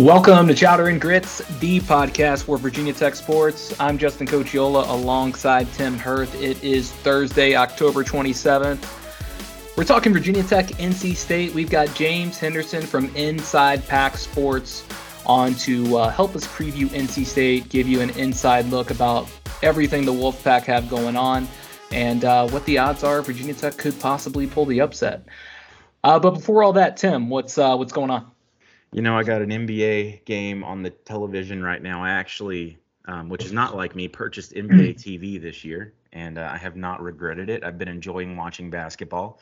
Welcome to Chowder and Grits, the podcast for Virginia Tech Sports. I'm Justin Cochiola alongside Tim Hirth. It is Thursday, October 27th. We're talking Virginia Tech, NC State. We've got James Henderson from Inside Pack Sports on to uh, help us preview NC State, give you an inside look about everything the Wolfpack have going on, and uh, what the odds are Virginia Tech could possibly pull the upset. Uh, but before all that, Tim, what's uh, what's going on? You know, I got an NBA game on the television right now. I actually, um, which is not like me, purchased NBA TV this year, and uh, I have not regretted it. I've been enjoying watching basketball,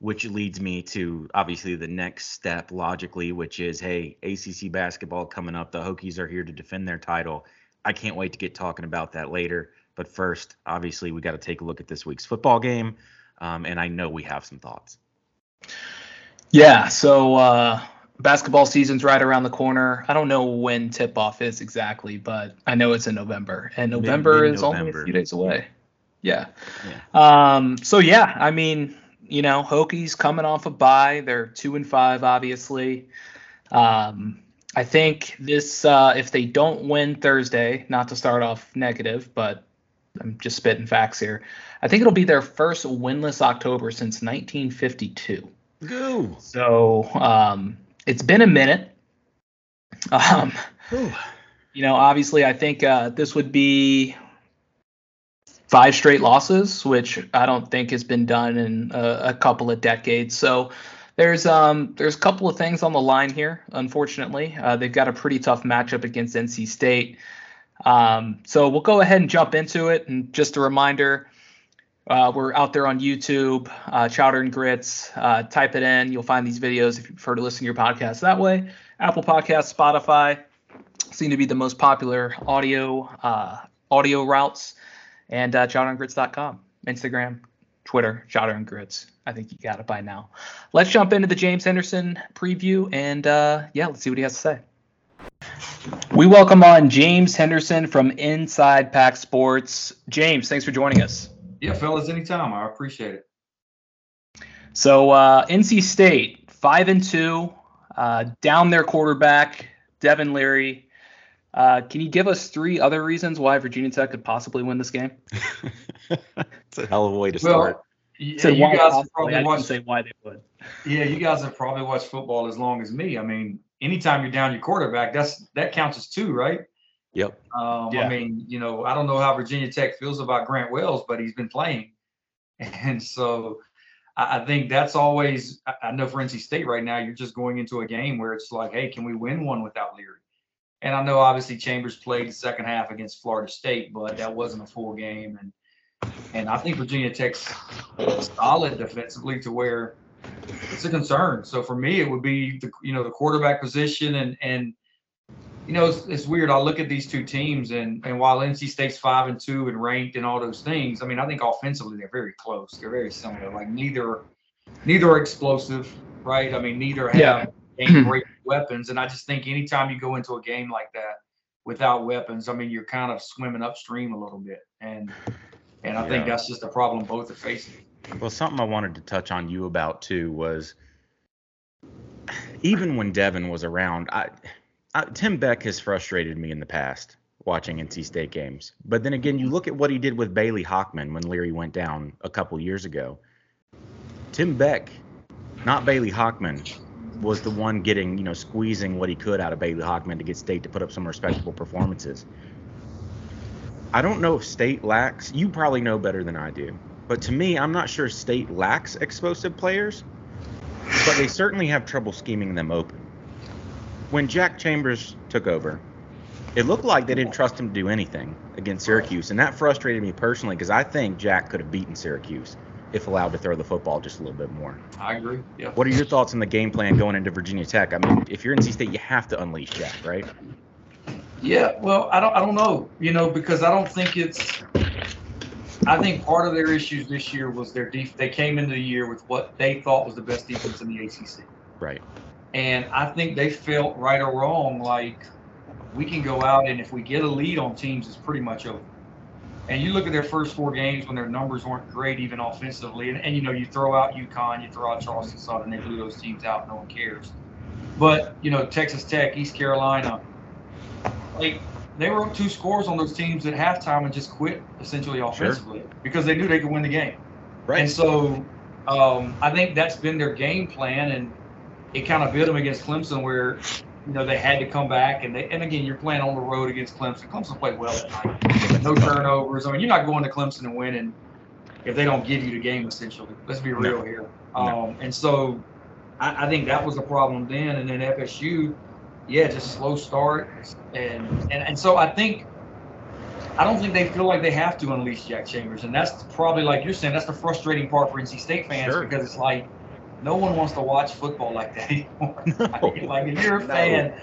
which leads me to obviously the next step logically, which is hey, ACC basketball coming up. The Hokies are here to defend their title. I can't wait to get talking about that later. But first, obviously, we got to take a look at this week's football game, um, and I know we have some thoughts. Yeah, so uh, basketball season's right around the corner. I don't know when tip off is exactly, but I know it's in November, and November is only a few days away. Yeah. yeah. Um. So yeah, I mean, you know, Hokies coming off a bye. They're two and five, obviously. Um. I think this, uh, if they don't win Thursday, not to start off negative, but I'm just spitting facts here. I think it'll be their first winless October since 1952. Go. So um, it's been a minute. Um, you know, obviously, I think uh, this would be five straight losses, which I don't think has been done in a, a couple of decades. So there's um there's a couple of things on the line here. Unfortunately, uh, they've got a pretty tough matchup against NC State. Um, so we'll go ahead and jump into it. And just a reminder, uh, we're out there on YouTube, uh, Chowder and Grits. Uh, type it in. You'll find these videos if you prefer to listen to your podcast that way. Apple Podcasts, Spotify seem to be the most popular audio uh, audio routes. And uh, chowderandgrits.com, Instagram, Twitter, Chowder and Grits. I think you got it by now. Let's jump into the James Henderson preview. And uh, yeah, let's see what he has to say. We welcome on James Henderson from Inside Pack Sports. James, thanks for joining us. Yeah, fellas, anytime. I appreciate it. So uh, NC State five and two, uh, down their quarterback Devin Leary. Uh, can you give us three other reasons why Virginia Tech could possibly win this game? It's a hell of a way to well, start. Yeah, so you guys have probably watched. Say why they would. Yeah, you guys have probably watched football as long as me. I mean, anytime you're down your quarterback, that's that counts as two, right? Yep. Um, yeah. I mean, you know, I don't know how Virginia Tech feels about Grant Wells, but he's been playing, and so I, I think that's always. I, I know for NC State right now, you're just going into a game where it's like, hey, can we win one without Leary? And I know obviously Chambers played the second half against Florida State, but that wasn't a full game, and and I think Virginia Tech's solid defensively to where it's a concern. So for me, it would be the you know the quarterback position and and you know it's, it's weird. I look at these two teams and and while NC State's five and two and ranked and all those things, I mean I think offensively they're very close. They're very similar. Like neither neither are explosive, right? I mean neither have yeah. great weapons. And I just think anytime you go into a game like that without weapons, I mean you're kind of swimming upstream a little bit and. And I yeah. think that's just a problem both are facing. Well, something I wanted to touch on you about too was even when Devin was around, I, I, Tim Beck has frustrated me in the past watching NC State games. But then again, you mm-hmm. look at what he did with Bailey Hockman when Leary went down a couple years ago. Tim Beck, not Bailey Hockman, was the one getting, you know, squeezing what he could out of Bailey Hockman to get State to put up some respectable performances. I don't know if State lacks, you probably know better than I do. But to me, I'm not sure State lacks explosive players, but they certainly have trouble scheming them open. When Jack Chambers took over, it looked like they didn't trust him to do anything against Syracuse, and that frustrated me personally because I think Jack could have beaten Syracuse if allowed to throw the football just a little bit more. I agree. Yeah. What are your thoughts on the game plan going into Virginia Tech? I mean, if you're NC State, you have to unleash Jack, right? Yeah. Well, I don't. I don't know. You know, because I don't think it's I think part of their issues this year was their def- they came into the year with what they thought was the best defense in the ACC. Right. And I think they felt right or wrong like we can go out and if we get a lead on teams, it's pretty much over. And you look at their first four games when their numbers weren't great, even offensively, and, and you know you throw out UConn, you throw out Charleston Southern, they blew those teams out, no one cares. But you know, Texas Tech, East Carolina, like they were up two scores on those teams at halftime and just quit essentially offensively sure. because they knew they could win the game. Right. And so um, I think that's been their game plan, and it kind of bit them against Clemson, where you know they had to come back, and they and again you're playing on the road against Clemson. Clemson played well that night, no turnovers. I mean, you're not going to Clemson and winning if they don't give you the game. Essentially, let's be real no. here. Um, no. And so I, I think that was the problem then, and then FSU yeah, just slow start, and and and so I think I don't think they feel like they have to unleash Jack Chambers, and that's probably like you're saying that's the frustrating part for NC State fans sure. because it's like no one wants to watch football like that anymore. No. like if you're a fan,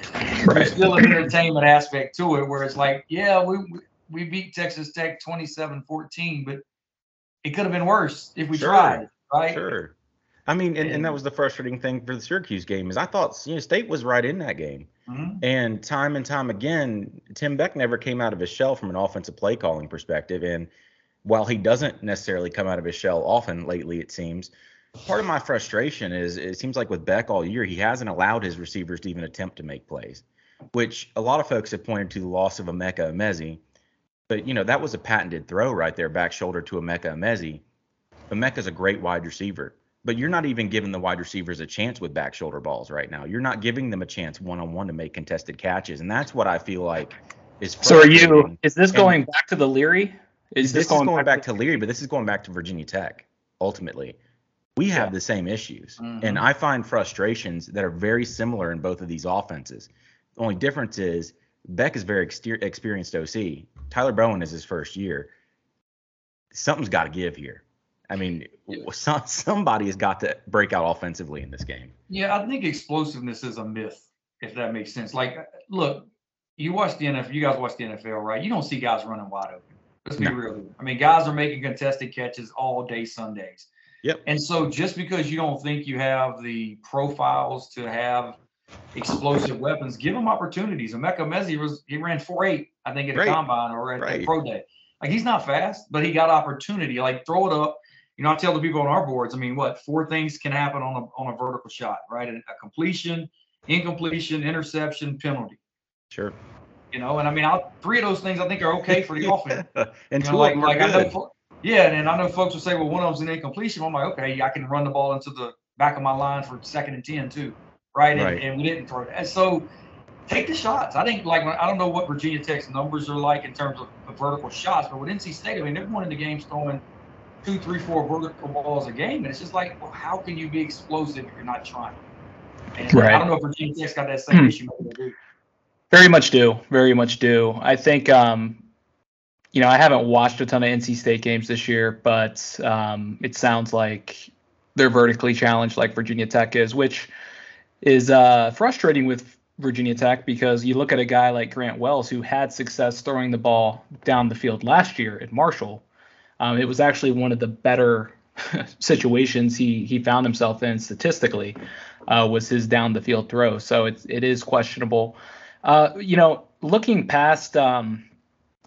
no. there's still an entertainment aspect to it where it's like, yeah, we we beat Texas Tech 27-14, but it could have been worse if we sure. tried, right? Sure. I mean, and, and that was the frustrating thing for the Syracuse game is I thought you know State was right in that game, mm-hmm. and time and time again, Tim Beck never came out of his shell from an offensive play calling perspective. And while he doesn't necessarily come out of his shell often lately, it seems part of my frustration is it seems like with Beck all year he hasn't allowed his receivers to even attempt to make plays, which a lot of folks have pointed to the loss of Emeka Emezie, but you know that was a patented throw right there, back shoulder to Emeka Emezie. Emeka's a great wide receiver but you're not even giving the wide receivers a chance with back shoulder balls right now. You're not giving them a chance one on one to make contested catches, and that's what I feel like is. So are you? Is this going and back to the Leary? Is this, this going, is going back, back to Leary? But this is going back to Virginia Tech. Ultimately, we have the same issues, mm-hmm. and I find frustrations that are very similar in both of these offenses. The only difference is Beck is very experienced OC. Tyler Bowen is his first year. Something's got to give here. I mean, some, somebody has got to break out offensively in this game. Yeah, I think explosiveness is a myth, if that makes sense. Like, look, you watch the NFL, you guys watch the NFL, right? You don't see guys running wide open. Let's be no. real. I mean, guys are making contested catches all day Sundays. Yep. And so just because you don't think you have the profiles to have explosive weapons, give them opportunities. Emeka Emezie was he ran four eight, I think, at right. a combine or at, right. pro day. Like he's not fast, but he got opportunity. Like throw it up you know, I tell the people on our boards, I mean, what four things can happen on a on a vertical shot, right? A, a completion, incompletion, interception, penalty. Sure. You know, and I mean, I'll, three of those things I think are okay for the offense. and you know, like, like I know, yeah, and I know folks will say, well, one of them's an incompletion. I'm like, okay, I can run the ball into the back of my line for second and ten too, right? right. And, and we didn't throw. And so take the shots. I think like I don't know what Virginia Tech's numbers are like in terms of, of vertical shots, but with NC State, I mean, they're going into games throwing two, three, four vertical balls a game. And it's just like, well, how can you be explosive if you're not trying? And right. I don't know if Virginia Tech's got that same hmm. issue. Very much do. Very much do. I think, um, you know, I haven't watched a ton of NC State games this year, but um, it sounds like they're vertically challenged like Virginia Tech is, which is uh, frustrating with Virginia Tech because you look at a guy like Grant Wells who had success throwing the ball down the field last year at Marshall um, it was actually one of the better situations he he found himself in statistically uh, was his down the field throw. So it's it is questionable. Uh, you know, looking past um,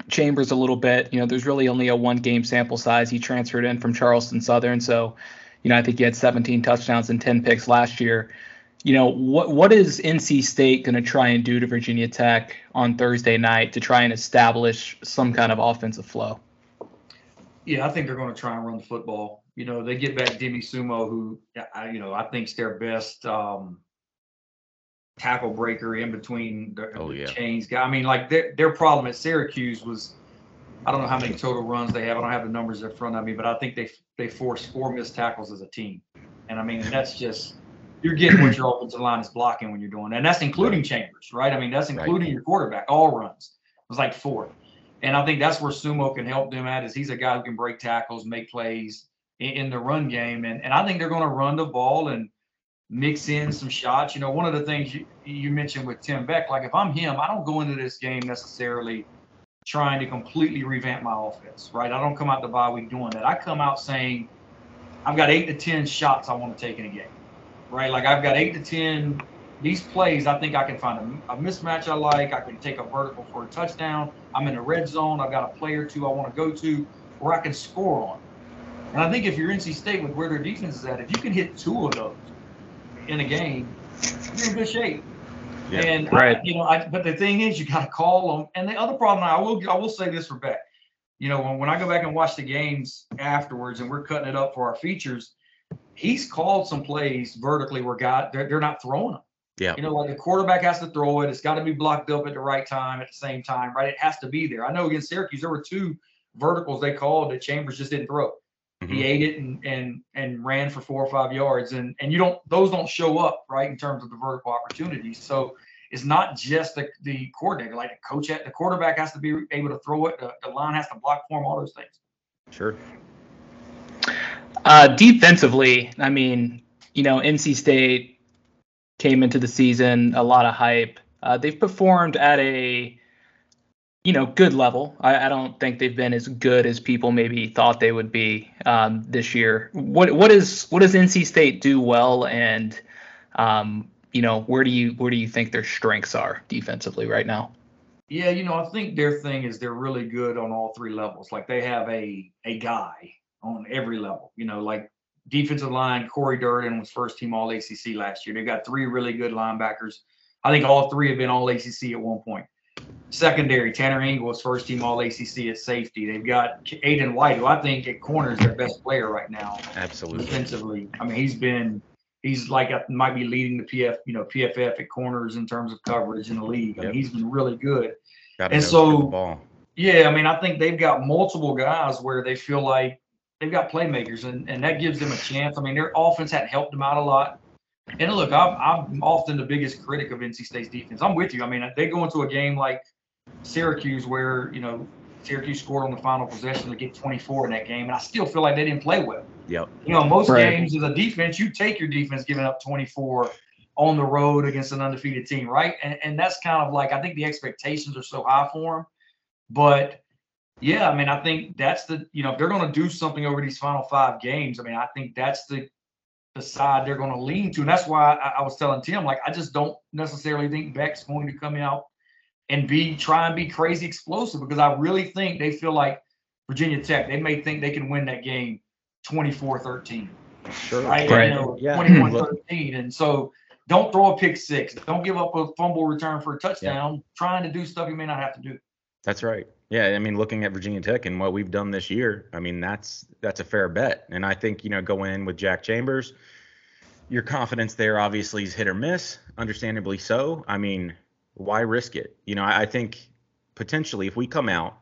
Chambers a little bit, you know, there's really only a one game sample size. He transferred in from Charleston Southern, so you know I think he had 17 touchdowns and 10 picks last year. You know, what what is NC State going to try and do to Virginia Tech on Thursday night to try and establish some kind of offensive flow? Yeah, I think they're going to try and run the football. You know, they get back Demie Sumo, who you know I think's their best um, tackle breaker in between the, oh, yeah. chains guy. I mean, like their their problem at Syracuse was I don't know how many total runs they have. I don't have the numbers in front of me, but I think they they forced four missed tackles as a team. And I mean, that's just you're getting what your offensive line is blocking when you're doing that. And that's including Chambers, right? I mean, that's including right. your quarterback, all runs. It was like four. And I think that's where Sumo can help them at is he's a guy who can break tackles, make plays in, in the run game. And, and I think they're going to run the ball and mix in some shots. You know, one of the things you, you mentioned with Tim Beck, like if I'm him, I don't go into this game necessarily trying to completely revamp my offense, right? I don't come out the bye week doing that. I come out saying, I've got eight to 10 shots I want to take in a game, right? Like I've got eight to 10 these plays, I think I can find a, a, mismatch I like. I can take a vertical for a touchdown. I'm in the red zone. I've got a play or two I want to go to where I can score on. And I think if you're NC State with where their defense is at, if you can hit two of those in a game, you're in good shape. Yeah. And Right. I, you know, I, but the thing is, you got to call them. And the other problem, I will, I will say this for Beck. You know, when, when I go back and watch the games afterwards, and we're cutting it up for our features, he's called some plays vertically where God they're, they're not throwing them. Yeah. You know, like the quarterback has to throw it. It's got to be blocked up at the right time at the same time, right? It has to be there. I know against Syracuse there were two verticals they called that Chambers just didn't throw. Mhm. He ate it and and and ran for four or five yards, and and you don't those don't show up right in terms of the vertical opportunities. So it's not just the the coordinator, like the coach, the quarterback has to be able to throw it. The, the line has to block for him. All those things. Sure. Uh, defensively, I mean, you know, NC State came into the season a lot of hype. Uh, they've performed at a, you know, good level. I, I don't think they've been as good as people maybe thought they would be um, this year. What what is what does NC State do well, and um, you know, where do you where do you think their strengths are defensively right now? Yeah, you know, I think their thing is they're really good on all three levels. Like they have a a guy on every level. You know, like defensive line, Cory Durden was first team All ACC last year. They've got three really good linebackers. I think all three have been All ACC at one point. Secondary, Tanner Ingle was first team All ACC at safety. They've got Aydan White, who I think at corner is their best player right now Absolutely. defensively. I mean, he's been he's like uh, might be leading the PF, you know, PFF at corners in terms of coverage in the league. I mean, Yep. he's been really good. Gotta And so- through the ball. Yeah, I mean, I think they've got multiple guys where they feel like they've got playmakers, and, and that gives them a chance. I mean, their offense hadn't helped them out a lot. And look, I'm, I'm often the biggest critic of NC State's defense. I'm with you. I mean, they go into a game like Syracuse where, you know, Syracuse scored on the final possession to get 24 in that game, and I still feel like they didn't play well. Yep. You know, most Right. games as a defense, you take your defense giving up 24 on the road against an undefeated team, right? And, and that's kind of like I think the expectations are so high for them. But yeah, I mean, I think that's the you know if they're going to do something over these final five games, I mean, I think that's the the side they're going to lean to, and that's why I, I was telling Tim like I just don't necessarily think Beck's going to come out and be try and be crazy explosive because I really think they feel like Virginia Tech they may think they can win that game 24-13 Sure. right? Right. You know, Yeah. 21 13. And so don't throw a pick six. Don't give up a fumble return for a touchdown, trying to do stuff you may not have to do. That's right. Yeah, I mean, looking at Virginia Tech and what we've done this year, I mean, that's that's a fair bet. And I think you know, going in with Jack Chambers, your confidence there obviously is hit or miss, understandably so. I mean, why risk it? You know, I, I think potentially if we come out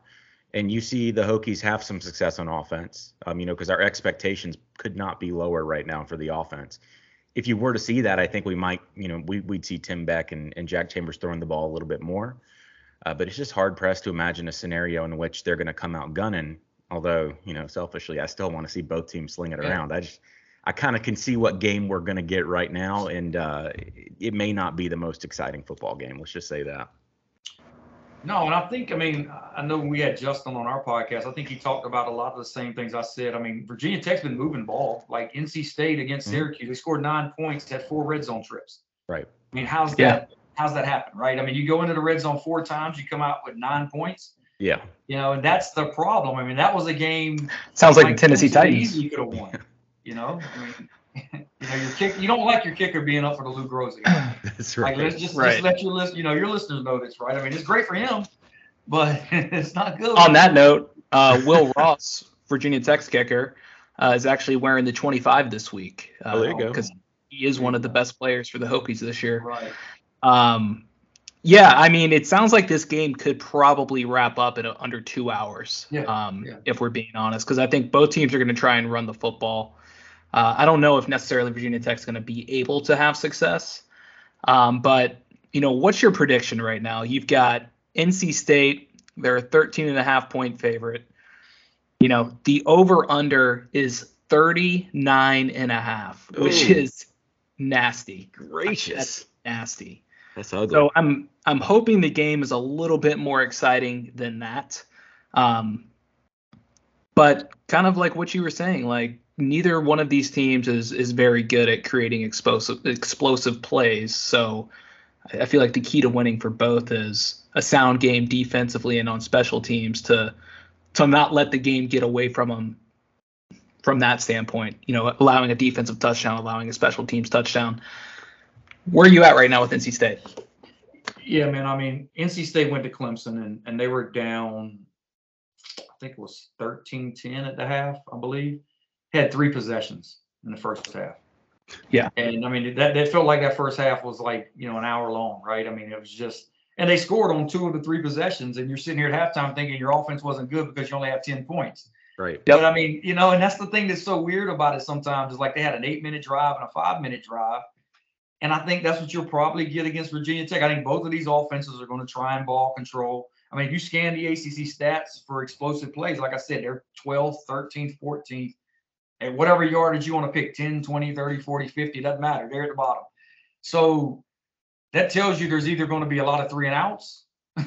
and you see the Hokies have some success on offense, um, you know, because our expectations could not be lower right now for the offense. If you were to see that, I think we might, you know, we, we'd see Tim Beck and, and Jack Chambers throwing the ball a little bit more. Uh, but it's just hard pressed to imagine a scenario in which they're going to come out gunning. Although, you know, selfishly, I still want to see both teams sling it Yeah. around. I just, I kind of can see what game we're going to get right now, and uh, it may not be the most exciting football game. Let's just say that. No, and I think, I mean, I know we had Justin on our podcast. I think he talked about a lot of the same things I said. I mean, Virginia Tech's been moving ball. Like NC State against Mhm. Syracuse, they scored nine points, had four red zone trips. Right. I mean, how's Yeah. that? How's that happen, right? I mean, you go into the red zone four times, you come out with nine points. Yeah. You know, and that's the problem. I mean, that was a game Sounds like the Tennessee Tennessee Titans. easily could have won. You know, I mean, you know, your kick. You don't like your kicker being up for the Lou Groza game. That's Like, right. let's just, Right. just let your list. You know, your listeners know this, right? I mean, it's great for him, but it's not good. On that note, uh, Will Ross, Virginia Tech's kicker, uh, is actually wearing the 25 this week. Uh, Oh, there you go. Because he is one of the best players for the Hokies this year. right. Um, yeah, I mean, it sounds like this game could probably wrap up in a, under two hours. Yeah, Um, yeah. if we're being honest, because I think both teams are going to try and run the football. Uh, I don't know if necessarily Virginia Tech's going to be able to have success. Um, but you know, what's your prediction right now? You've got NC State; they're a 13 and a half point favorite. You know, the over under is 39 and a half, which Ooh. is nasty. Gracious. That's nasty. That's ugly. So I'm I'm hoping the game is a little bit more exciting than that. Um, but kind of like what you were saying, like neither one of these teams is is very good at creating explosive explosive plays. So I feel like the key to winning for both is a sound game defensively and on special teams to to not let the game get away from them from that standpoint. You know, allowing a defensive touchdown, allowing a special teams touchdown. Where are you at right now with NC State? Yeah, man. I mean, NC State went to Clemson and, and they were down, I think it was 13 10 at the half, I believe. Had three possessions in the first half. Yeah. And I mean, that, that felt like that first half was like, you know, an hour long, right? I mean, it was just, and they scored on two of the three possessions. And you're sitting here at halftime thinking your offense wasn't good because you only have 10 points. Right. But I mean, you know, and that's the thing that's so weird about it sometimes is like they had an eight minute drive and a five minute drive. And I think that's what you'll probably get against Virginia Tech. I think both of these offenses are going to try and ball control. I mean, if you scan the ACC stats for explosive plays, like I said, they're 12th, 13th, 14th, and whatever yardage you want to pick 10, 20, 30, 40, 50, doesn't matter. They're at the bottom. So that tells you there's either going to be a lot of three and outs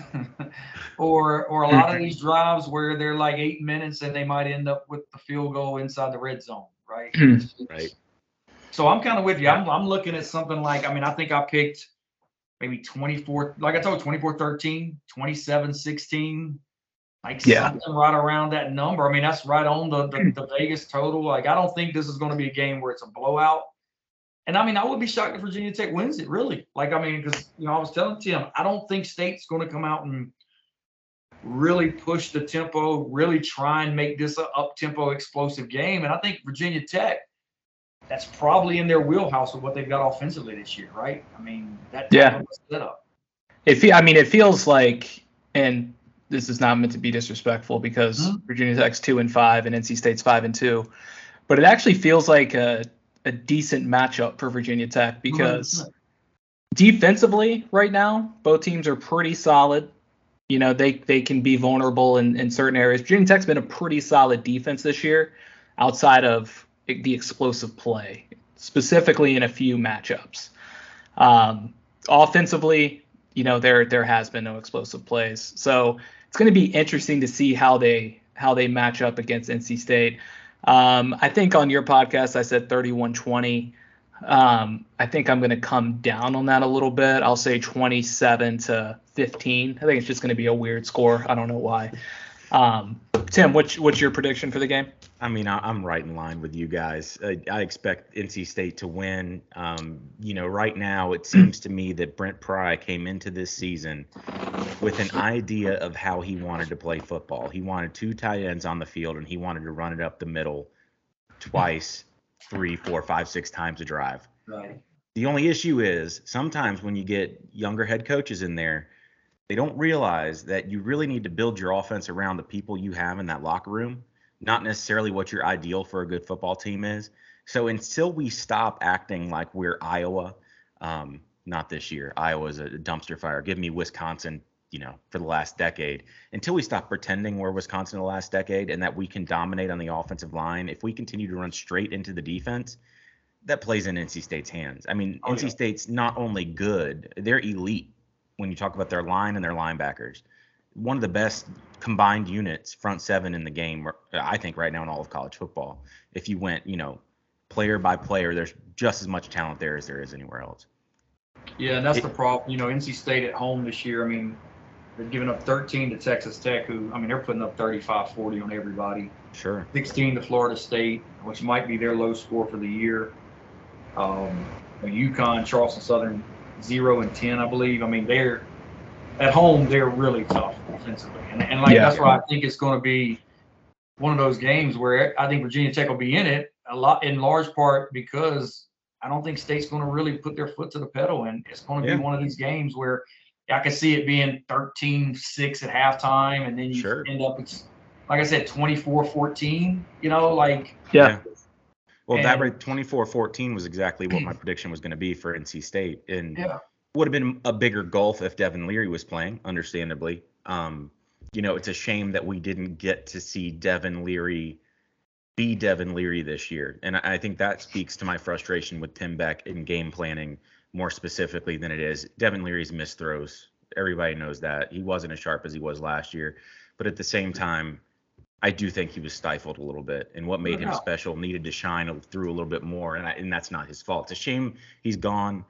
or or a lot of these drives where they're like eight minutes and they might end up with the field goal inside the red zone, right? Hmm. right. So I'm kind of with you. I'm, I'm looking at something like, I mean, I think I picked maybe 24, like I told 24 13, 27 16, like yeah. something right around that number. I mean, that's right on the, the, the Vegas total. Like, I don't think this is going to be a game where it's a blowout. And I mean, I would be shocked if Virginia Tech wins it, really. Like, I mean, because, you know, I was telling Tim, I don't think State's going to come out and really push the tempo, really try and make this a up tempo explosive game. And I think Virginia Tech, that's probably in their wheelhouse of what they've got offensively this year, right? I mean, that yeah. setup. It I mean, it feels like, and this is not meant to be disrespectful because mm-hmm. Virginia Tech's two and five and NC State's five and two, but it actually feels like a a decent matchup for Virginia Tech because mm-hmm. defensively right now both teams are pretty solid. You know, they they can be vulnerable in, in certain areas. Virginia Tech's been a pretty solid defense this year, outside of the explosive play, specifically in a few matchups. Um, offensively, you know, there there has been no explosive plays, so it's going to be interesting to see how they how they match up against NC State. Um, I think on your podcast I said 31-20. Um, I think I'm going to come down on that a little bit. I'll say 27 to 15. I think it's just going to be a weird score. I don't know why. Um, Tim, what's what's your prediction for the game? I mean, I, am right in line with you guys. I, I expect NC State to win. Um, you know, right now it seems to me that Brent Pry came into this season with an idea of how he wanted to play football. He wanted two tight ends on the field, and he wanted to run it up the middle twice, three, four, five, six times a drive. Right. The only issue is sometimes when you get younger head coaches in there they don't realize that you really need to build your offense around the people you have in that locker room, not necessarily what your ideal for a good football team is. So until we stop acting like we're Iowa, um, not this year, Iowa's a dumpster fire. Give me Wisconsin, you know, for the last decade. Until we stop pretending we're Wisconsin the last decade and that we can dominate on the offensive line, if we continue to run straight into the defense, that plays in NC State's hands. I mean, oh, NC yeah. State's not only good, they're elite when you talk about their line and their linebackers. One of the best combined units, front seven in the game, I think, right now in all of college football. If you went, you know, player by player, there's just as much talent there as there is anywhere else. Yeah, and that's it, the problem. You know, NC State at home this year, I mean, they're giving up 13 to Texas Tech, who, I mean, they're putting up 35 40 on everybody. Sure. 16 to Florida State, which might be their low score for the year. Um, UConn, Charleston Southern, zero and ten, I believe. I mean, they're at home, they're really tough offensively, and, and like yeah. that's why I think it's going to be one of those games where I think Virginia Tech will be in it a lot, in large part because I don't think State's going to really put their foot to the pedal, and it's going to yeah. be one of these games where I can see it being 13-6 at halftime, and then you sure. end up it's like I said, 24-14. You know, like yeah. Well, and, that rate 24-14 was exactly what my prediction was going to be for NC State, and yeah. would have been a bigger gulf if Devin Leary was playing, understandably. Um, you know, it's a shame that we didn't get to see Devin Leary be Devin Leary this year, and I think that speaks to my frustration with Tim Beck in game planning more specifically than it is Devin Leary's missed throws. Everybody knows that he wasn't as sharp as he was last year, but at the same time I do think he was stifled a little bit, and what made him special needed to shine through a little bit more, and I, and that's not his fault. It's a shame he's gone.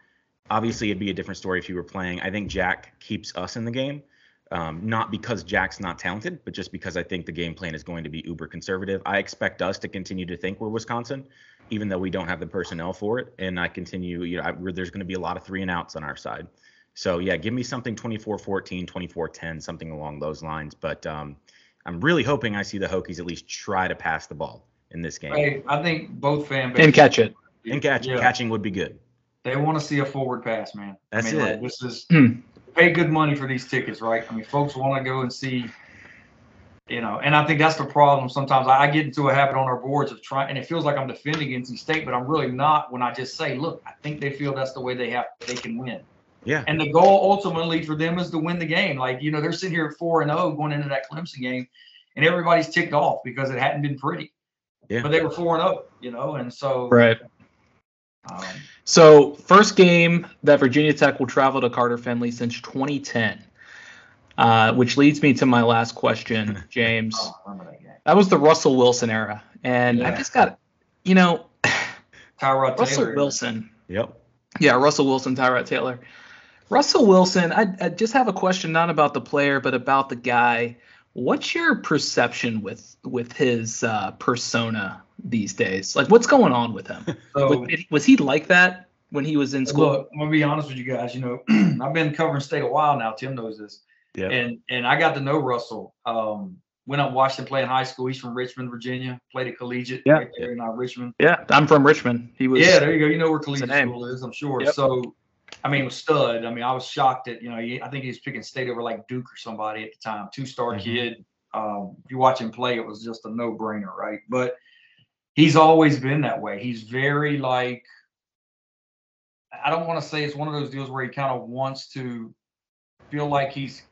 Obviously, it'd be a different story if he were playing. I think Jack keeps us in the game, um, not because Jack's not talented, but just because I think the game plan is going to be uber conservative. I expect us to continue to think we're Wisconsin, even though we don't have the personnel for it. And I continue, you know, I, there's going to be a lot of three and outs on our side. So yeah, give me something 24-14, 24-10, something along those lines. But um, I'm really hoping I see the Hokies at least try to pass the ball in this game. Hey, I think both fan bases and catch it. And catch, yeah. catching would be good. They want to see a forward pass, man. That's I mean, it. Like, this is hmm. pay good money for these tickets, right? I mean, folks want to go and see you know, and I think that's the problem. Sometimes I get into a habit on our boards of trying, and it feels like I'm defending NC State, but I'm really not. When I just say, look, I think they feel that's the way they have, they can win. Yeah. And the goal ultimately for them is to win the game. Like you know, they're sitting here at four and zero oh going into that Clemson game, and everybody's ticked off because it hadn't been pretty. Yeah. But they were four and zero, oh, you know, and so. Right. Um, so first game that Virginia Tech will travel to Carter Finley since 2010. Uh, which leads me to my last question, James. oh, that was the Russell Wilson era, and yeah. I just got, you know, Tyrod Russell Taylor. Wilson. Yep. Yeah, Russell Wilson, Tyrod Taylor. Russell Wilson, I, I just have a question not about the player, but about the guy. What's your perception with with his uh, persona these days? Like, what's going on with him? So, was, was, he like that when he was in school? Look, I'm gonna be honest with you guys. You know, I've been covering state a while now. Tim knows this. Yeah. And and I got to know Russell. Um, went up watched him play in high school. He's from Richmond, Virginia. Played at collegiate yeah. right there in uh, Richmond. Yeah, I'm from Richmond. He was. Yeah, there you go. You know where collegiate school is, I'm sure. Yep. So, I mean, was stud. I mean, I was shocked at you know. I think he was picking state over like Duke or somebody at the time. Two star mm-hmm. kid. Um, if you watch him play, it was just a no brainer, right? But he's always been that way. He's very like. I don't want to say it's one of those deals where he kind of wants to feel like he's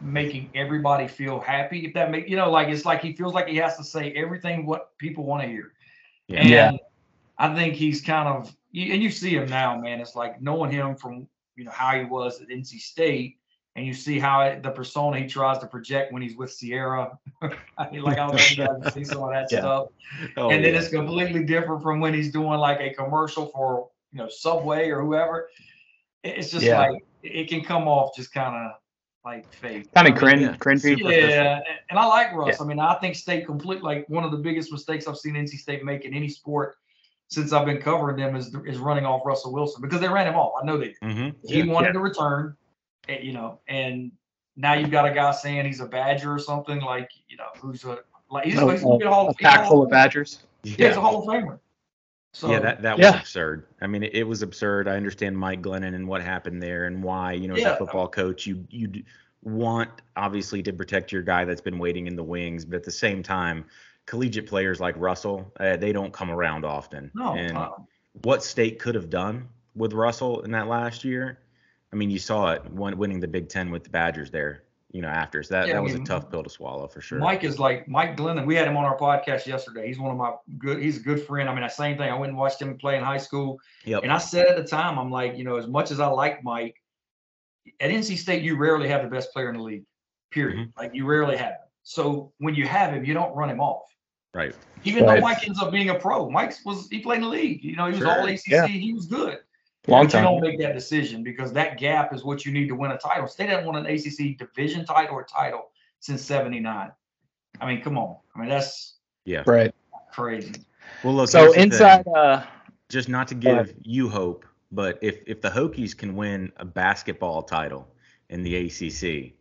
making everybody feel happy. If that make you know, like it's like he feels like he has to say everything what people want to hear. Yeah. And yeah. I think he's kind of and you see him now, man. It's like knowing him from you know how he was at NC State, and you see how it, the persona he tries to project when he's with Ciara. I mean, like I don't know if you guys see some of that yeah. stuff. Oh, and then yeah. it's completely different from when he's doing like a commercial for you know Subway or whoever. It's just yeah. like it can come off just kind of like fake. Kind of cringe, yeah. cringy. Yeah, and I like Russ. Yeah. I mean, I think State complete like one of the biggest mistakes I've seen NC State make in any sport since I've been covering them is is running off Russell Wilson because they ran him off. I know they did. Mm-hmm. He yeah. wanted to return, and, you know, and now you've got a guy saying he's a Badger or something like you know who's a like he's, no, he's a, a, Hall, a pack full of Badgers. Yeah, he's a Hall of Famer. So, yeah, that, that was absurd. I mean, it, it, was absurd. I understand Mike Glennon and what happened there and why, you know, as yeah. a football coach, you you want obviously to protect your guy that's been waiting in the wings, but at the same time, collegiate players like Russell, uh, they don't come around often. No, and what state could have done with Russell in that last year? I mean, you saw it winning the Big Ten with the Badgers there. You know, after so that yeah, that was I mean, a tough pill to swallow for sure. Mike is like Mike Glennon. We had him on our podcast yesterday. He's one of my good. He's a good friend. I mean, the same thing. I went and watched him play in high school. Yep. And I said at the time, I'm like, you know, as much as I like Mike, at NC State, you rarely have the best player in the league. Period. Mm-hmm. Like you rarely have him. So when you have him, you don't run him off. Right. Even right. though Mike ends up being a pro, Mike was he played in the league. You know, he was sure. all ACC. Yeah. He was good. Long but time. You don't make that decision because that gap is what you need to win a title. State hasn't won an ACC division title or title since '79. I mean, come on. I mean, that's yeah, right, crazy. Well, look. So inside, uh, just not to give uh, you hope, but if if the Hokies can win a basketball title in the ACC,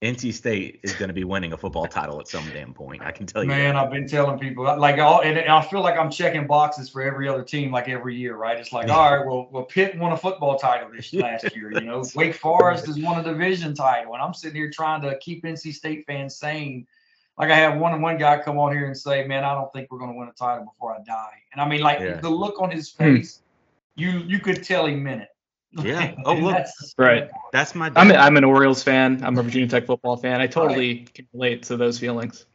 NC State is going to be winning a football title at some damn point. I can tell you. Man, that. I've been telling people like all, and I feel like I'm checking boxes for every other team like every year, right? It's like, all right, well, well, Pitt won a football title this last year. You know, Wake Forest has won a division title, and I'm sitting here trying to keep NC State fans sane. Like I have one one guy come on here and say, "Man, I don't think we're going to win a title before I die." And I mean, like yeah. the look on his hmm. face, you you could tell he meant it. Yeah. Oh, look. That's, right. That's my. I'm, I'm an Orioles fan. I'm a Virginia Tech football fan. I totally right. can relate to those feelings.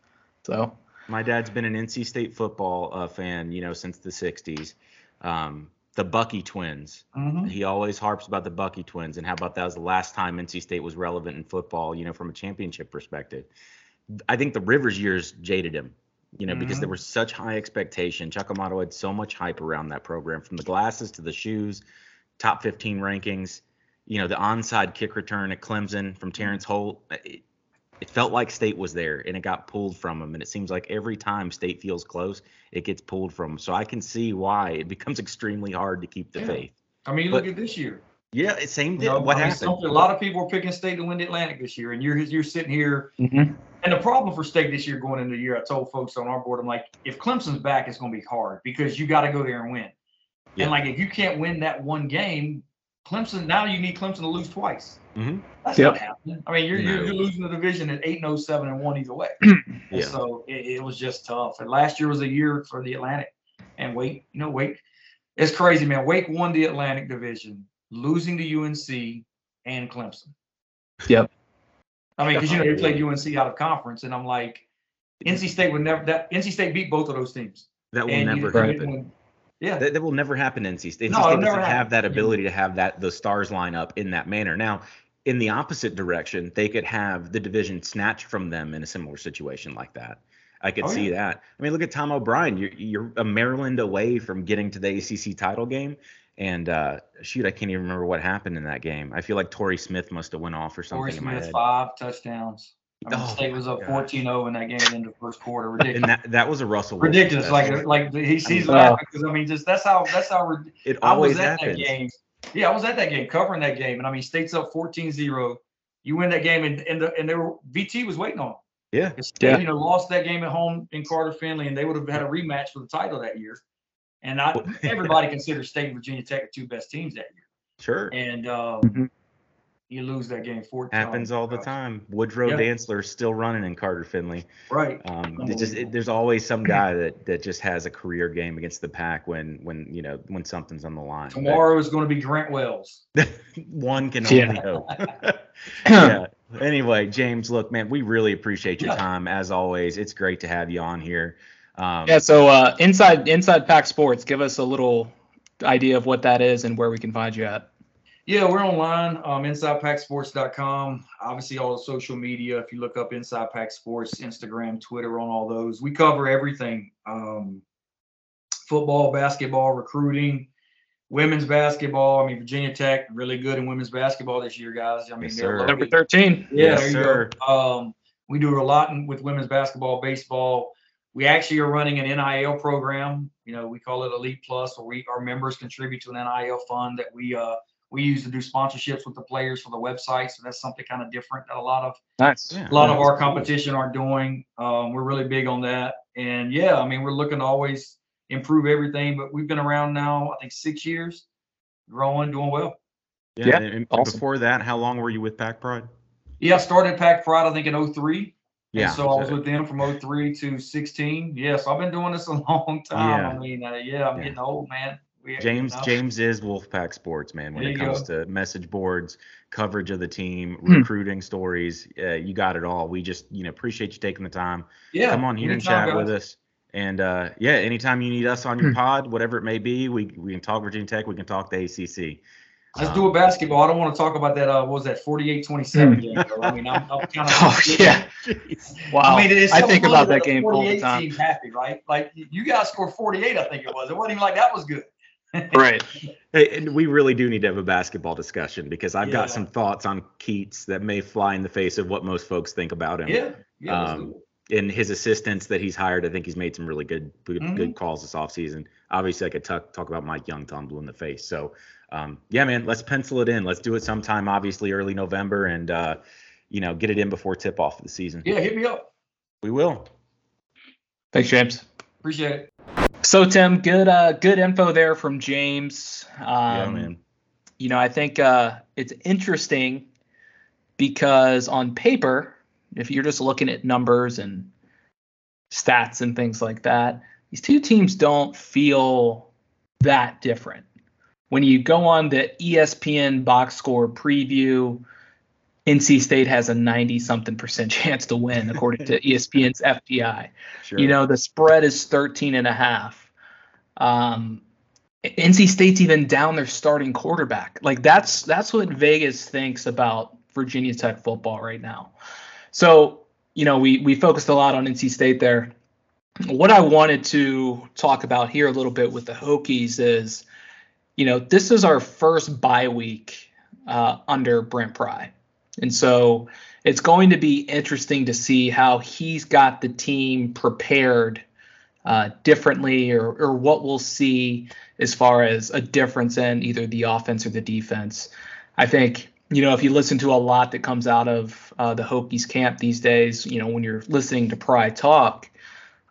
So. My dad's been an NC State football uh, fan, you know, since the '60s. Um, the Buckey twins. Mm-hmm. He always harps about the Buckey twins, and how about that was the last time NC State was relevant in football, you know, from a championship perspective. I think the Rivers years jaded him, you know, mm-hmm. because there was such high expectation. Chuck Amato had so much hype around that program, from the glasses to the shoes top 15 rankings. You know, the onside kick return at Clemson from Terrence Holt. it felt like State was there and it got pulled from them. And it seems like every time State feels close, it gets pulled from them. So I can see why it becomes extremely hard to keep the Yeah. faith. I mean, But- look at this year. Yeah, it same You know, what I happened? a lot of people were picking State to win the Atlantic this year, and you're you're sitting here. Mhm. And the problem for State this year going into the year, I told folks on our board, I'm like, if Clemson's back, it's going to be hard because you got to go there and win. Yeah. And like, if you can't win that one game, Clemson now you need Clemson to lose twice. Mhm. That's Yep. not happening. I mean, you're, you're you're losing the division at eight and 07 and one either way. Yeah. So it, it was just tough. And last year was a year for the Atlantic. And Wake, you know, Wake, it's crazy, man. Wake won the Atlantic division, losing to UNC and Clemson. Yep. I mean, because you know they played UNC out of conference, and I'm like, NC State would never. That NC State beat both of those teams. That will and never you happen. Yeah. That, that will never happen in NC State. NC State doesn't have that ability to have that the stars line up in that manner. Now, in the opposite direction, they could have the division snatched from them in a similar situation like that. I could Oh, see yeah. that. I mean, look at Tom O'Brien. You're, you're a Maryland away from getting to the ACC title game, and uh, shoot, I can't even remember what happened in that game. I feel like Torrey Smith must have went off or something Torrey in my Smith, five touchdowns. I mean, Oh, State was my up gosh. 14-0 in that game in the first quarter. Ridiculous. And that that was a Russell. Wilson Ridiculous. Like, special. like he's, he's Wow. laughing because I mean, just that's how that's how rid- it I always was at happens. that game. Yeah, I was at that game, covering that game. And I mean, State's up 14-0. You win that game, and and, the, and they were VT was waiting on. them. Yeah, State, Yeah. you know, lost that game at home in Carter Finley, and they would have had a rematch for the title that year. And I, everybody considers State and Virginia Tech the two best teams that year. sure. And um, Mhm. You lose that game 14. Happens all the time. Woodrow Yeah. Dantzler still running in Carter Finley. Right. Um, it just it, there's always some guy that that just has a career game against the pack when when you know when something's on the line. But Tomorrow is going to be Grant Wells. one can Yeah. only hope. yeah. Anyway, James, look, man, we really appreciate your Yeah. time as always. It's great to have you on here. Um, Yeah. So uh, inside inside Pack Sports, give us a little idea of what that is and where we can find you at. Yeah, we're online, um, InsidePackSports.com. Obviously, all the social media. If you look up Inside Pack Sports, Instagram, Twitter, on all those, we cover everything: um, football, basketball, recruiting, women's basketball. I mean, Virginia Tech really good in women's basketball this year, guys. I mean, Yes, they're. Number thirteen. Yeah, Yes, sir. Um, we do a lot in, with women's basketball, baseball. We actually are running an NIL program. You know, we call it Elite Plus, where we our members contribute to an NIL fund that we uh we use to do sponsorships with the players for the website. So that's something kind of different that a lot of Nice. Yeah. a lot of That's our cool. competition aren't doing. Um, we're really big on that. And yeah, I mean, we're looking to always improve everything. But we've been around now, I think, six years, growing, doing well. Yeah. Yeah, and- and awesome. Before that, how long were you with Pack Pride? Yeah, I started Pack Pride, I think, in 03. Yeah. And so I was with them from 03 to 16. Yeah, so I've been doing this a long time. Yeah. I mean, uh, yeah, I'm Yeah. getting old, man. We, James James is Wolfpack Sports, man. When There it you comes to message boards, coverage of the team, Hmm. recruiting stories, uh, you got it all. We just you know appreciate you taking the time. yeah, Come on here and anytime, chat with us. And uh, yeah, anytime you need us on your Hmm. pod, whatever it may be, we we can talk Virginia Tech, we can talk the ACC. Let's Um, do a basketball. I don't want to talk about that. Uh, what was that 48 27 game? though. I mean, I'm, I'm kind of. Oh yeah. Wow. I I, mean, it's so think about that game all the 48 time. Happy, right? Like you guys scored 48, I think it was. It wasn't even like that was good. Right. Hey, and we really do need to have a basketball discussion because I've Yeah. got some thoughts on Keatts that may fly in the face of what most folks think about him. Yeah, yeah. Um, and his assistants that he's hired, I think he's made some really good good, Mhm. good calls this offseason. Obviously, I could talk talk about Mike Young till I'm blue in the face. So, um, yeah, man, let's pencil it in. Let's do it sometime, obviously early November, and uh, you know, get it in before tip off of the season. Yeah, hit me up. We will. Thanks, James. Appreciate it. So Tim, good uh good info there from James. Um, yeah, man. you know, I think uh, it's interesting because on paper, if you're just looking at numbers and stats and things like that, these two teams don't feel that different. When you go on the ESPN box score preview, NC State has a 90 something percent chance to win, according to ESPN's FPI. Sure. You know, the spread is 13 and a half. Um, NC State's even down their starting quarterback. Like that's that's what Vegas thinks about Virginia Tech football right now. So, you know, we we focused a lot on NC State there. What I wanted to talk about here a little bit with the Hokies is, you know, this is our first bye week uh, under Brent Pry. And so it's going to be interesting to see how he's got the team prepared uh, differently or, or what we'll see as far as a difference in either the offense or the defense. I think, you know, if you listen to a lot that comes out of uh, the Hokies camp these days, you know, when you're listening to Pry talk,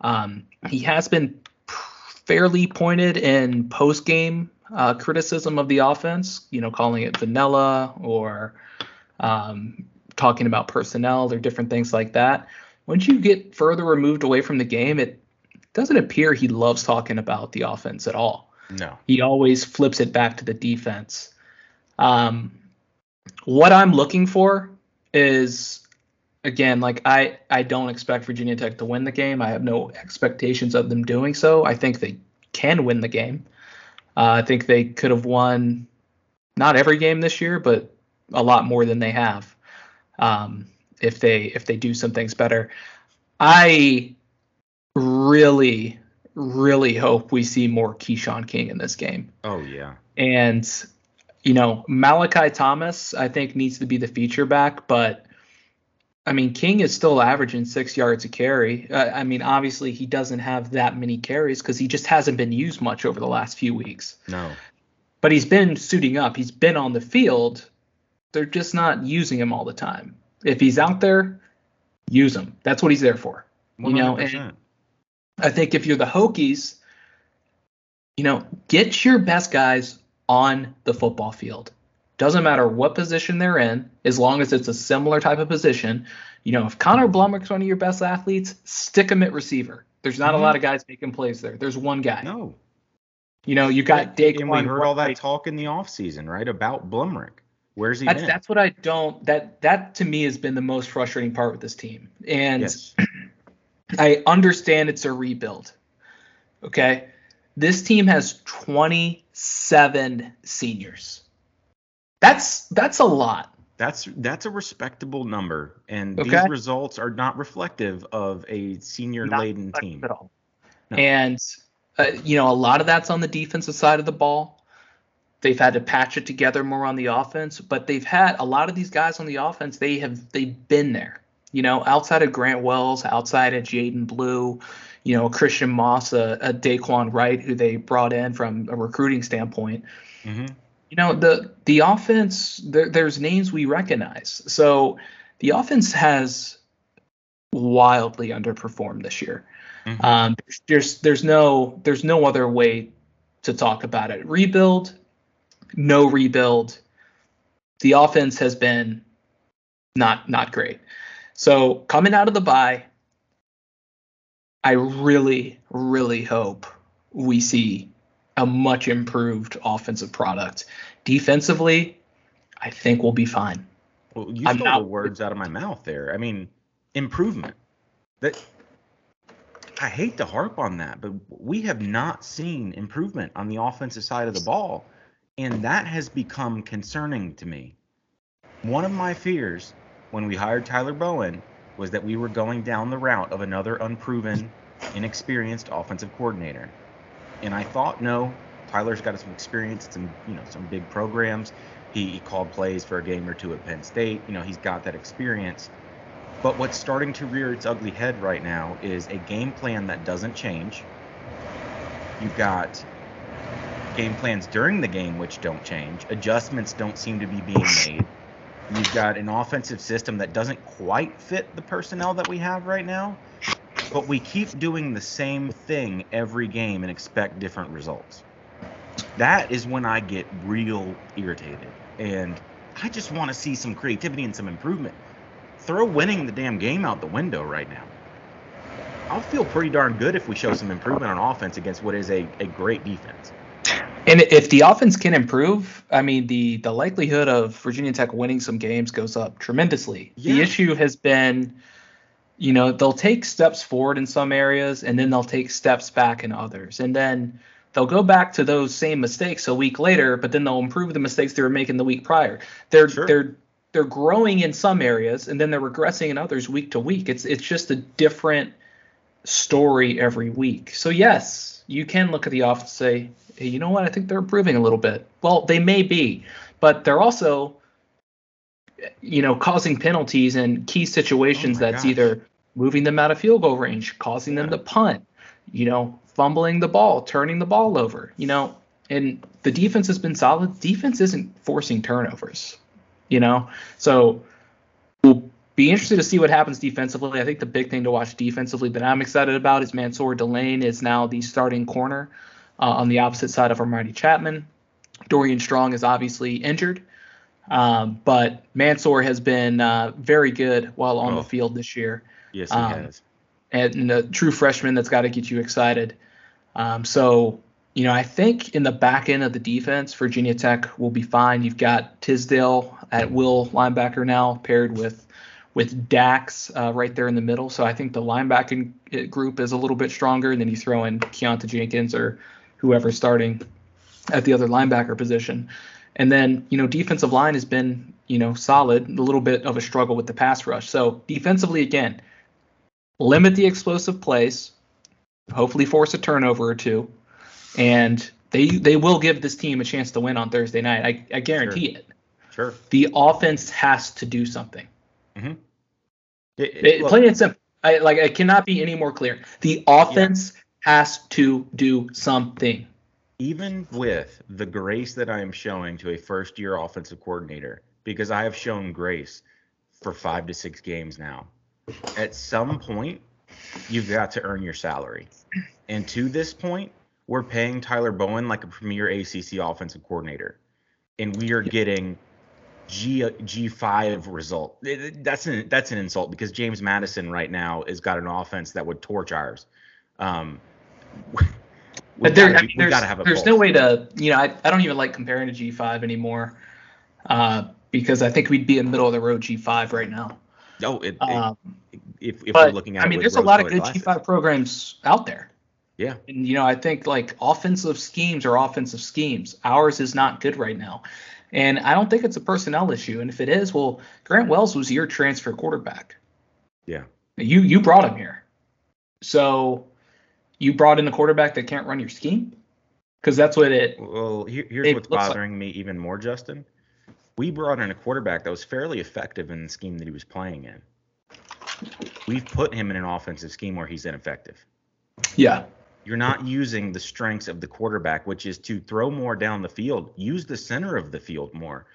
um, he has been fairly pointed in post game uh, criticism of the offense, you know, calling it vanilla or um, talking about personnel or different things like that. Once you get further removed away from the game, it doesn't appear he loves talking about the offense at all. No. He always flips it back to the defense. Um, what I'm looking for is again, like I I don't expect Virginia Tech to win the game. I have no expectations of them doing so. I think they can win the game. Uh, I think they could have won not every game this year, but a lot more than they have. Um, if they if they do some things better, I really really hope we see more Keshawn King in this game. Oh yeah. And you know Malachi Thomas I think needs to be the feature back, but I mean, King is still averaging six yards a carry. Uh, I mean, obviously he doesn't have that many carries because he just hasn't been used much over the last few weeks. No. But he's been suiting up. He's been on the field. They're just not using him all the time. If he's out there, use him. That's what he's there for. 100%. You know, and I think if you're the Hokies, you know, get your best guys on the football field. Doesn't matter what position they're in, as long as it's a similar type of position. You know, if Connor Blumrick's one of your best athletes, stick him at receiver. There's not mm-hmm. a lot of guys making plays there. There's one guy. No. You know, you got Daquan. And we heard all that talk in the offseason, right, about Blumrick. Where's he that's, been? That's what I don't. That that to me has been the most frustrating part with this team. And yes. I understand it's a rebuild. Okay, this team has 27 seniors. That's that's a lot. That's that's a respectable number, and Okay. these results are not reflective of a senior laden team. at all. No. And uh, you know, a lot of that's on the defensive side of the ball. They've had to patch it together more on the offense, but they've had a lot of these guys on the offense. They have they've been there. You know, outside of Grant Wells, outside of Jadan Blue, you know, Christian Moss, a, a Daquan Wright, who they brought in from a recruiting standpoint. hmm You know, the the offense there, there's names we recognize. So the offense has wildly underperformed this year. Mhm. Um, there's there's no there's no other way to talk about it. Rebuild, no rebuild. The offense has been not not great. So coming out of the bye, I really really hope we see a much improved offensive product. Defensively, I think we'll be fine. Well, you I'm stole not- the words out of my mouth there. I mean, improvement. That I hate to harp on that, but we have not seen improvement on the offensive side of the ball, and that has become concerning to me. One of my fears when we hired Tyler Bowen was that we were going down the route of another unproven, inexperienced offensive coordinator. And I thought, no, Tyler's got some experience, some you know, some big programs. He, he called plays for a game or two at Penn State. You know, he's got that experience. But what's starting to rear its ugly head right now is a game plan that doesn't change. You've got game plans during the game which don't change. Adjustments don't seem to be being made. You've got an offensive system that doesn't quite fit the personnel that we have right now. But we keep doing the same thing every game and expect different results. That is when I get real irritated. And I just want to see some creativity and some improvement. Throw winning the damn game out the window right now. I'll feel pretty darn good if we show some improvement on offense against what is a, a great defense. And if the offense can improve, I mean the the likelihood of Virginia Tech winning some games goes up tremendously. The issue has been, you know, they'll take steps forward in some areas and then they'll take steps back in others. And then they'll go back to those same mistakes a week later, but then they'll improve the mistakes they were making the week prior. They're Sure. they're they're growing in some areas and then they're regressing in others week to week. It's it's just a different story every week. So yes, you can look at the offense and say, you know what? I think they're improving a little bit. Well, they may be, but they're also you know, causing penalties in key situations Oh that's gosh. either moving them out of field goal range, causing them to punt, you know, fumbling the ball, turning the ball over, you know, and the defense has been solid. Defense isn't forcing turnovers, you know, so we'll be interested to see what happens defensively. I think the big thing to watch defensively that I'm excited about is Mansoor Delane is now the starting corner uh, on the opposite side of Armani Chapman. Dorian Strong is obviously injured, um, but Mansoor has been uh, very good while on Oh. the field this year, Yes, he Um, has. and a true freshman that's got to get you excited. Um, so, you know, I think in the back end of the defense, Virginia Tech will be fine. You've got Tisdale at will linebacker now, paired with with Dax uh, right there in the middle. So I think the linebacking uh, group is a little bit stronger. And then you throw in Keonta Jenkins or whoever's starting at the other linebacker position. And then, you know, defensive line has been, you know, solid, a little bit of a struggle with the pass rush. So defensively, again, limit the explosive plays, hopefully force a turnover or two, and they they will give this team a chance to win on Thursday night. I, I guarantee it. Sure. The offense has to do something. Mm-hmm. It- it- It, look, plain and simple. I like I cannot be any more clear. The offense has to do something. even with the grace that I am showing to a first year offensive coordinator, because I have shown grace for five to six games now, at some point, you've got to earn your salary. And to this point, we're paying Tyler Bowen like a premier ACC offensive coordinator, and we are getting G G five result. It- it- That's an that's an insult because James Madison right now has got an offense that would torch ours. Um, But there, gotta, I mean, we there's, gotta have a there's no way to, you know, I, I don't even like comparing to G5 anymore uh, because I think we'd be in middle of the road G5 right now. Oh, it, it- Um, if, if but we're looking at I mean, there's a lot of good glasses. G5 programs out there. Yeah. And, you know, I think like offensive schemes are offensive schemes. Ours is not good right now. And I don't think it's a personnel issue. And if it is, well, Grant Wells was your transfer quarterback. Yeah. You you brought him here. So you brought in a quarterback that can't run your scheme? Because that's what it Well, here, here's It what's looks like- bothering me even more, Justin. We brought in a quarterback that was fairly effective in the scheme that he was playing in. We've put him in an offensive scheme where he's ineffective. yeah. You're not using the strengths of the quarterback, which is to throw more down the field, use the center of the field more.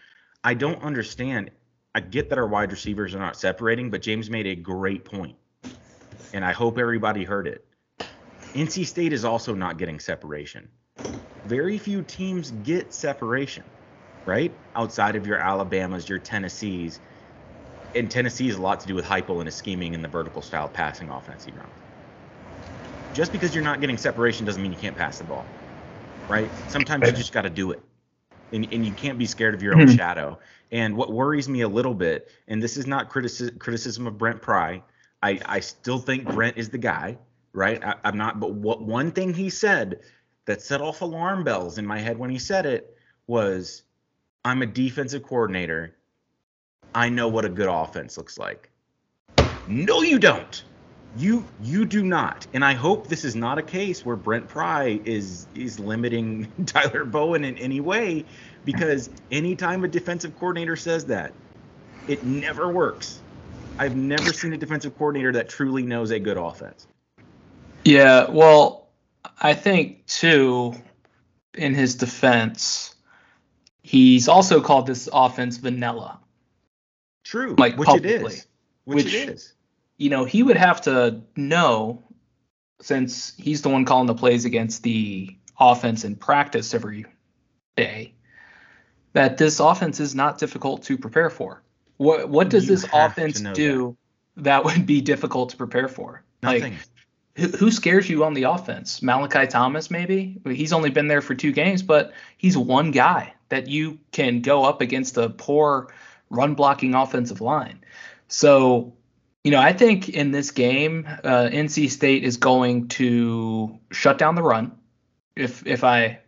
I don't understand. I get that our wide receivers are not separating, but James made a great point, and I hope everybody heard it. NC State is also not getting separation. Very few teams get separation, right? Outside of your Alabamas, your Tennessees. And Tennessee has a lot to do with Heupel and his scheming and the vertical style passing offense he runs. Just because you're not getting separation doesn't mean you can't pass the ball, right? Sometimes you just got to do it. And, and you can't be scared of your own Mhm. shadow. And what worries me a little bit, and this is not critici- criticism of Brent Pry, I, I still think Brent is the guy, right? I, I'm not, but what one thing he said that set off alarm bells in my head when he said it was, I'm a defensive coordinator. I know what a good offense looks like. No, you don't. You you do not. And I hope this is not a case where Brent Pry is is limiting Tyler Bowen in any way, because anytime a defensive coordinator says that, it never works. I've never seen a defensive coordinator that truly knows a good offense. Yeah, well, I think too, in his defense, he's also called this offense vanilla. True, Like, which it publicly. is. Which, Which- it is. You know, he would have to know, since he's the one calling the plays against the offense in practice every day, that this offense is not difficult to prepare for. What what does You this offense do that. would be difficult to prepare for? Like, Nothing. Who, scares you on the offense? Malachi Thomas, maybe. He's only been there for two games, but he's one guy that you can go up against a poor run blocking offensive line. So, you know, I think in this game, uh, NC State is going to shut down the run, if if I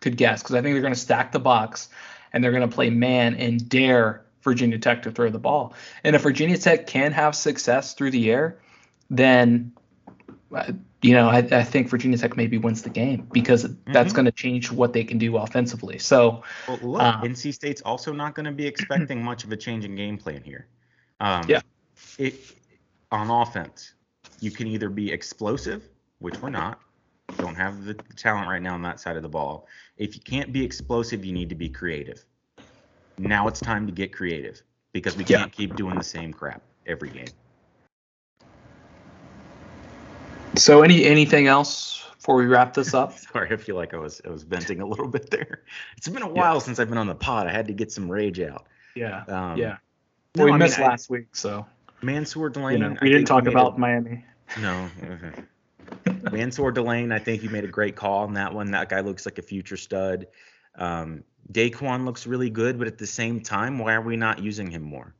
could guess, because I think they're going to stack the box and they're going to play man and dare Virginia Tech to throw the ball. And if Virginia Tech can have success through the air, then you know, I, I, think Virginia Tech maybe wins the game because mm-hmm. that's going to change what they can do offensively. So, well, look, uh, NC State's also not going to be expecting much of a change in game plan here. Um, yeah. It, on offense, you can either be explosive, which we're not, don't have the talent right now on that side of the ball. If you can't be explosive, you need to be creative. Now it's time to get creative because we yeah. can't keep doing the same crap every game. So any anything else before we wrap this up? Sorry, I feel like I was I was venting a little bit there. It's been a while yeah. since I've been on the pod. I had to get some rage out. Yeah. Um, yeah. No, we I missed mean, last I, week, so. Mansoor Delane. You know, we didn't talk about a, Miami. No. Mansoor Delane, I think you made a great call on that one. That guy looks like a future stud. Um, Daquan looks really good, but at the same time, why are we not using him more?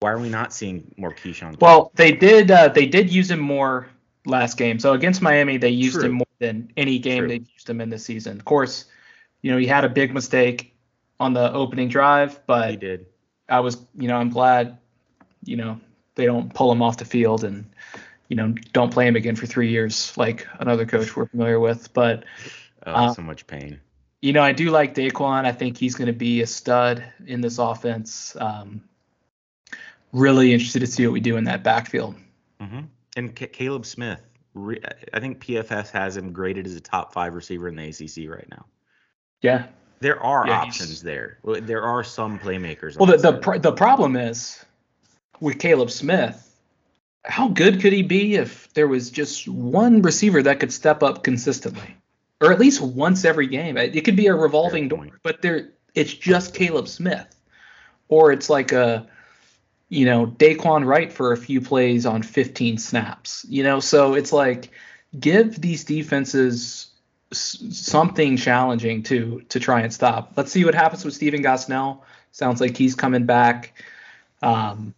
Why are we not seeing more Keshawn? Well, they did. Uh, they did use him more last game. So against Miami, they used True. him more than any game True. they've used him in this season. Of course, you know he had a big mistake on the opening drive, but he did. I was, you know, I'm glad, you know, they don't pull him off the field and, you know, don't play him again for three years like another coach we're familiar with. But oh, uh, so much pain. You know, I do like Daquan. I think he's going to be a stud in this offense. Um, really interested to see what we do in that backfield. Mm-hmm. And C- Kaleb Smith, re- I think PFF has him graded as a top five receiver in the ACC right now. Yeah. There are yeah, options there. There are some playmakers. Well, the the, pr- the problem is with Kaleb Smith. How good could he be if there was just one receiver that could step up consistently, or at least once every game? It could be a revolving door, but there it's just Kaleb Smith, or it's like a you know, Daquan Wright for a few plays on 15 snaps. You know, so it's like give these defenses something challenging to to try and stop. Let's see what happens with Stephen Gosnell. Sounds like he's coming back. Um,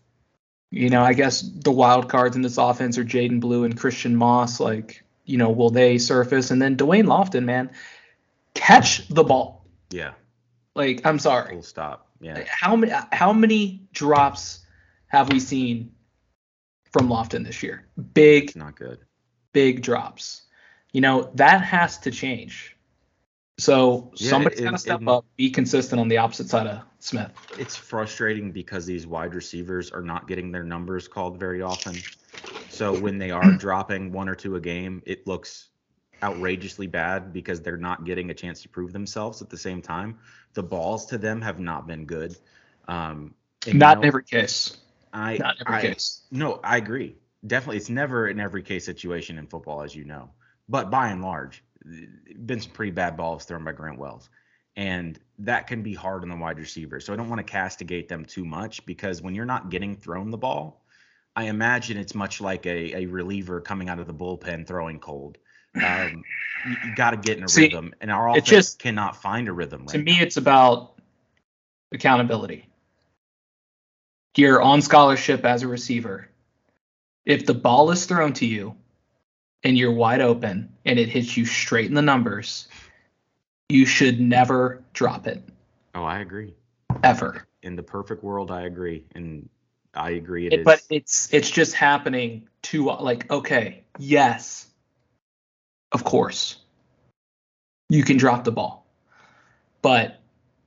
you know, I guess the wild cards in this offense are Jadan Blue and Christian Moss. Like, you know, will they surface? And then Da'Wain Lofton, man, catch the ball. Yeah. Like, I'm sorry. Full stop. Yeah. How many how many drops have we seen from Lofton this year? Big, it's not good. Big drops. You know that has to change. So yeah, somebody's got to step it, up, be consistent on the opposite side of Smith. It's frustrating because these wide receivers are not getting their numbers called very often. So when they are dropping one or two a game, it looks outrageously bad because they're not getting a chance to prove themselves at the same time. The balls to them have not been good. Um, not you know, in every case. I, Not every I, case. No, I agree. Definitely, it's never an every case situation in football, as you know. But by and large, been some pretty bad balls thrown by Grant Wells, and that can be hard on the wide receiver. So I don't want to castigate them too much because when you're not getting thrown the ball, I imagine it's much like a, a reliever coming out of the bullpen throwing cold. Um, you, you got to get in a See, rhythm, and our offense just, cannot find a rhythm. Right to me, now. it's about accountability you're on scholarship as a receiver. If the ball is thrown to you and you're wide open and it hits you straight in the numbers, you should never drop it. Oh, I agree. Ever. In the perfect world, I agree. And I agree. It, it But it's it's just happening to like, okay, yes, of course, you can drop the ball. But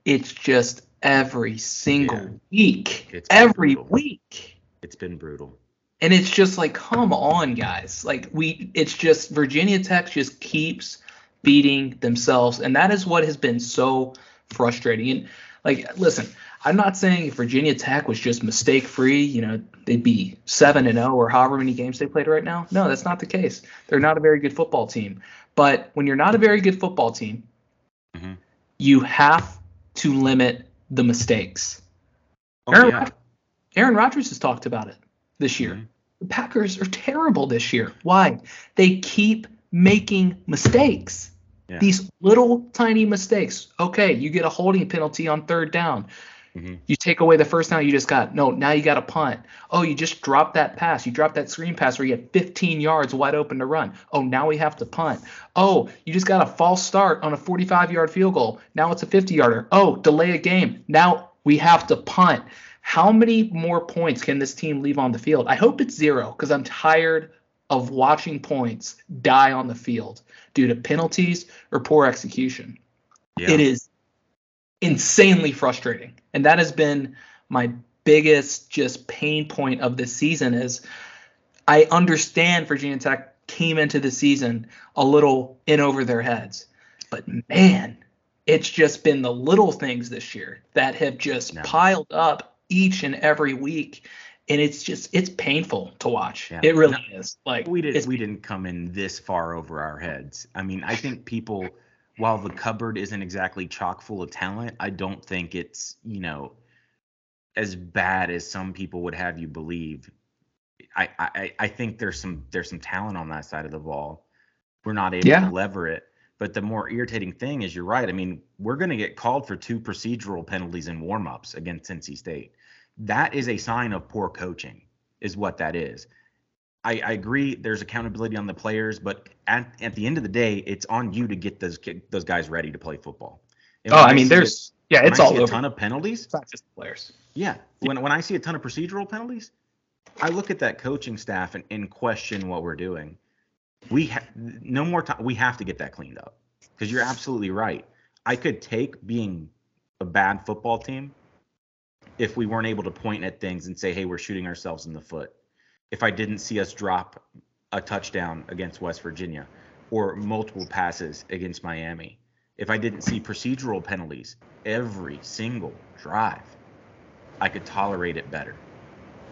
it's just every single yeah. week. every brutal. week. It's been brutal. And it's just like, come on, guys. Like we it's just Virginia Tech just keeps beating themselves. And that is what has been so frustrating. And like, listen, I'm not saying if Virginia Tech was just mistake free, you know, they'd be seven and zero oh or however many games they played right now. No, that's not the case. They're not a very good football team. But when you're not a very good football team, mm-hmm. you have to limit the mistakes. Oh, Aaron, yeah. Aaron Rodgers has talked about it this year. Mm-hmm. The Packers are terrible this year. Why? They keep making mistakes. Yeah. These little tiny mistakes. Okay, you get a holding penalty on third down. Mm-hmm. You take away the first down you just got. No, now you got a punt. Oh, you just dropped that pass. You dropped that screen pass where you had 15 yards wide open to run. Oh, now we have to punt. Oh, you just got a false start on a 45 yard field goal. Now it's a 50 yarder. Oh, delay a game. Now we have to punt. How many more points can this team leave on the field? I hope it's zero because I'm tired of watching points die on the field due to penalties or poor execution. Yeah. It is insanely frustrating. And that has been my biggest just pain point of this season is I understand Virginia Tech came into the season a little in over their heads. But man, it's just been the little things this year that have just no. piled up each and every week and it's just it's painful to watch. Yeah. It really no, is. Like we didn't we didn't come in this far over our heads. I mean, I think people while the cupboard isn't exactly chock full of talent, I don't think it's, you know, as bad as some people would have you believe. I I, I think there's some there's some talent on that side of the ball. We're not able yeah. to lever it. But the more irritating thing is you're right. I mean, we're going to get called for two procedural penalties in warmups against NC State. That is a sign of poor coaching, is what that is. I, I, agree. There's accountability on the players, but at, at the end of the day, it's on you to get those those guys ready to play football. And oh, I mean, there's it, yeah, it's all a over. ton of penalties. It's not just players. Yeah, when when I see a ton of procedural penalties, I look at that coaching staff and, and question what we're doing. We have no more time. We have to get that cleaned up because you're absolutely right. I could take being a bad football team if we weren't able to point at things and say, "Hey, we're shooting ourselves in the foot." If I didn't see us drop a touchdown against West Virginia or multiple passes against Miami, if I didn't see procedural penalties every single drive, I could tolerate it better.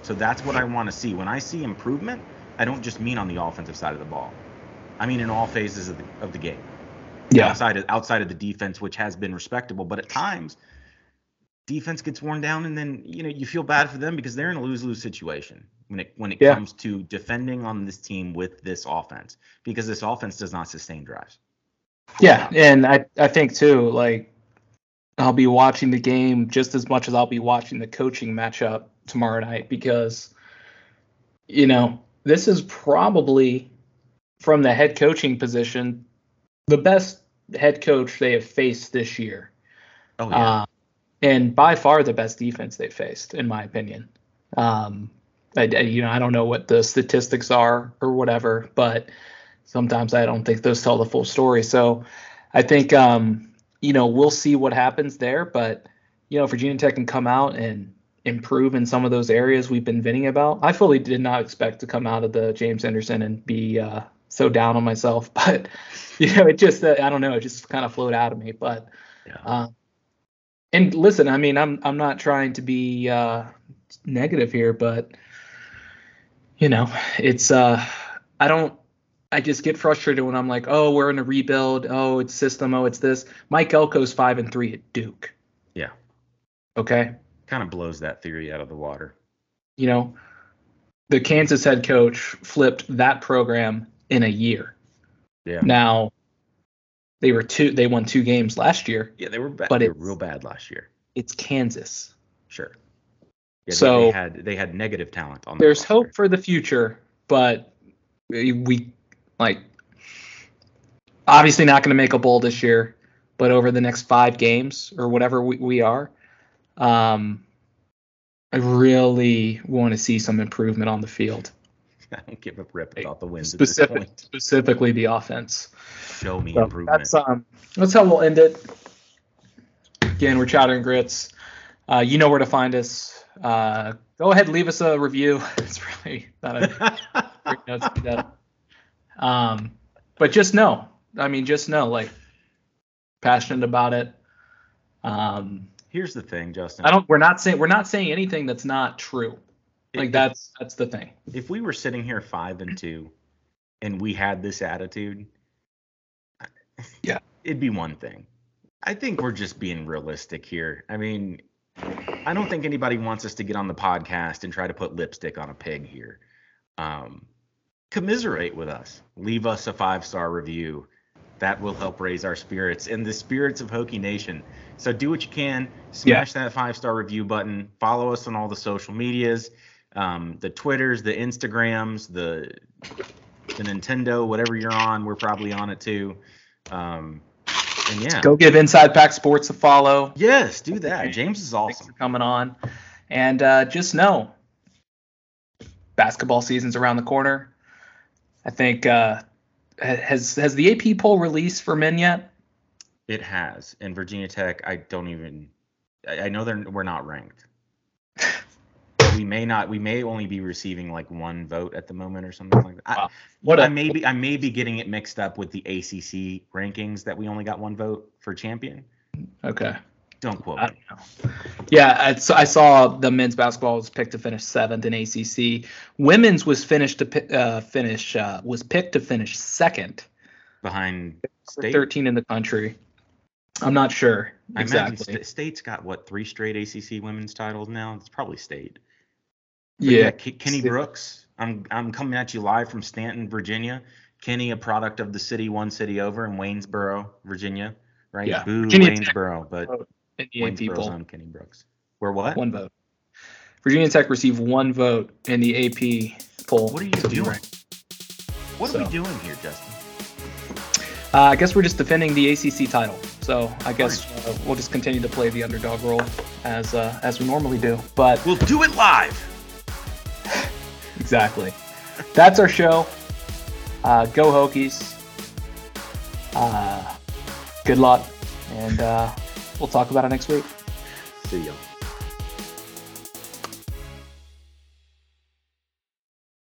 So that's what I want to see. When I see improvement, I don't just mean on the offensive side of the ball. I mean in all phases of the, of the game. Yeah. Outside of, outside of the defense, which has been respectable, but at times defense gets worn down and then you know you feel bad for them because they're in a lose-lose situation when it when it yeah. comes to defending on this team with this offense because this offense does not sustain drives. Yeah, and I I think too like I'll be watching the game just as much as I'll be watching the coaching matchup tomorrow night because you know, this is probably from the head coaching position the best head coach they have faced this year. Oh yeah. Uh, and by far the best defense they've faced, in my opinion. Um, I, you know, I don't know what the statistics are or whatever, but sometimes I don't think those tell the full story. So I think, um, you know, we'll see what happens there. But, you know, Virginia Tech can come out and improve in some of those areas we've been venting about. I fully did not expect to come out of the James Anderson and be uh, so down on myself, but, you know, it just, uh, I don't know, it just kind of flowed out of me. But, yeah. uh, and listen, I mean, I'm I'm not trying to be uh, negative here, but you know, it's uh, I don't. I just get frustrated when I'm like, oh, we're in a rebuild. Oh, it's system. Oh, it's this. Mike Elko's five and three at Duke. Yeah. Okay. Kind of blows that theory out of the water. You know, the Kansas head coach flipped that program in a year. Yeah. Now, they were two. They won two games last year. Yeah, they were bad. But they were real bad last year. It's Kansas. Sure. Yeah, so they had they had negative talent on. There's hope for the future, but we like obviously not going to make a bowl this year, but over the next five games or whatever we, we are, um, I really want to see some improvement on the field. I don't give a rip about the wins Specific, Specifically, the offense. Show me so improvement. That's um, that's how we'll end it. Again, we're Chowder and Grits. Uh, you know where to find us. Uh, go ahead, leave us a review. it's really not a great note to that. Um, but just know, I mean, just know, like, passionate about it. Um, Here's the thing, Justin. I don't. We're not saying we're not saying anything that's not true. Like that's that's the thing. If we were sitting here five and two, and we had this attitude, yeah, it'd be one thing. I think we're just being realistic here. I mean, I don't think anybody wants us to get on the podcast and try to put lipstick on a pig here. Um, commiserate with us. Leave us a five star review. That will help raise our spirits and the spirits of Hokie Nation. So do what you can. Smash yeah. that five star review button. Follow us on all the social medias um, the Twitters, the Instagrams, the the Nintendo, whatever you're on, we're probably on it too. Um, and yeah, go give Inside Pack Sports a follow. Yes, do that. James is awesome. Thanks for coming on, and uh, just know, basketball season's around the corner. I think uh, has has the AP poll released for men yet? It has. And Virginia Tech, I don't even. I, I know they're we're not ranked. we may not. We may only be receiving like one vote at the moment or something like that. Wow. I, what I may be. I may be getting it mixed up with the ACC rankings that we only got one vote for champion. Okay. Don't quote me. Yeah, I saw the men's basketball was picked to finish seventh in ACC. Women's was finished to uh, finish uh, was picked to finish second behind state. 13 in the country. I'm not sure I exactly. St- state's got what three straight ACC women's titles now. It's probably state. But yeah, yeah Kenny Brooks. I'm I'm coming at you live from Staunton, Virginia. Kenny, a product of the city, one city over in Waynesboro, Virginia, right? Yeah, Boo, Virginia Waynesboro, but in the AP on Kenny Brooks. We're what? One vote. Virginia Tech received one vote in the AP poll. What are you doing? What so. are we doing here, Justin? Uh, I guess we're just defending the ACC title. So I guess uh, we'll just continue to play the underdog role as uh, as we normally do. But we'll do it live. Exactly. That's our show. Uh, go Hokies. Uh, good luck, and uh, we'll talk about it next week. See y'all.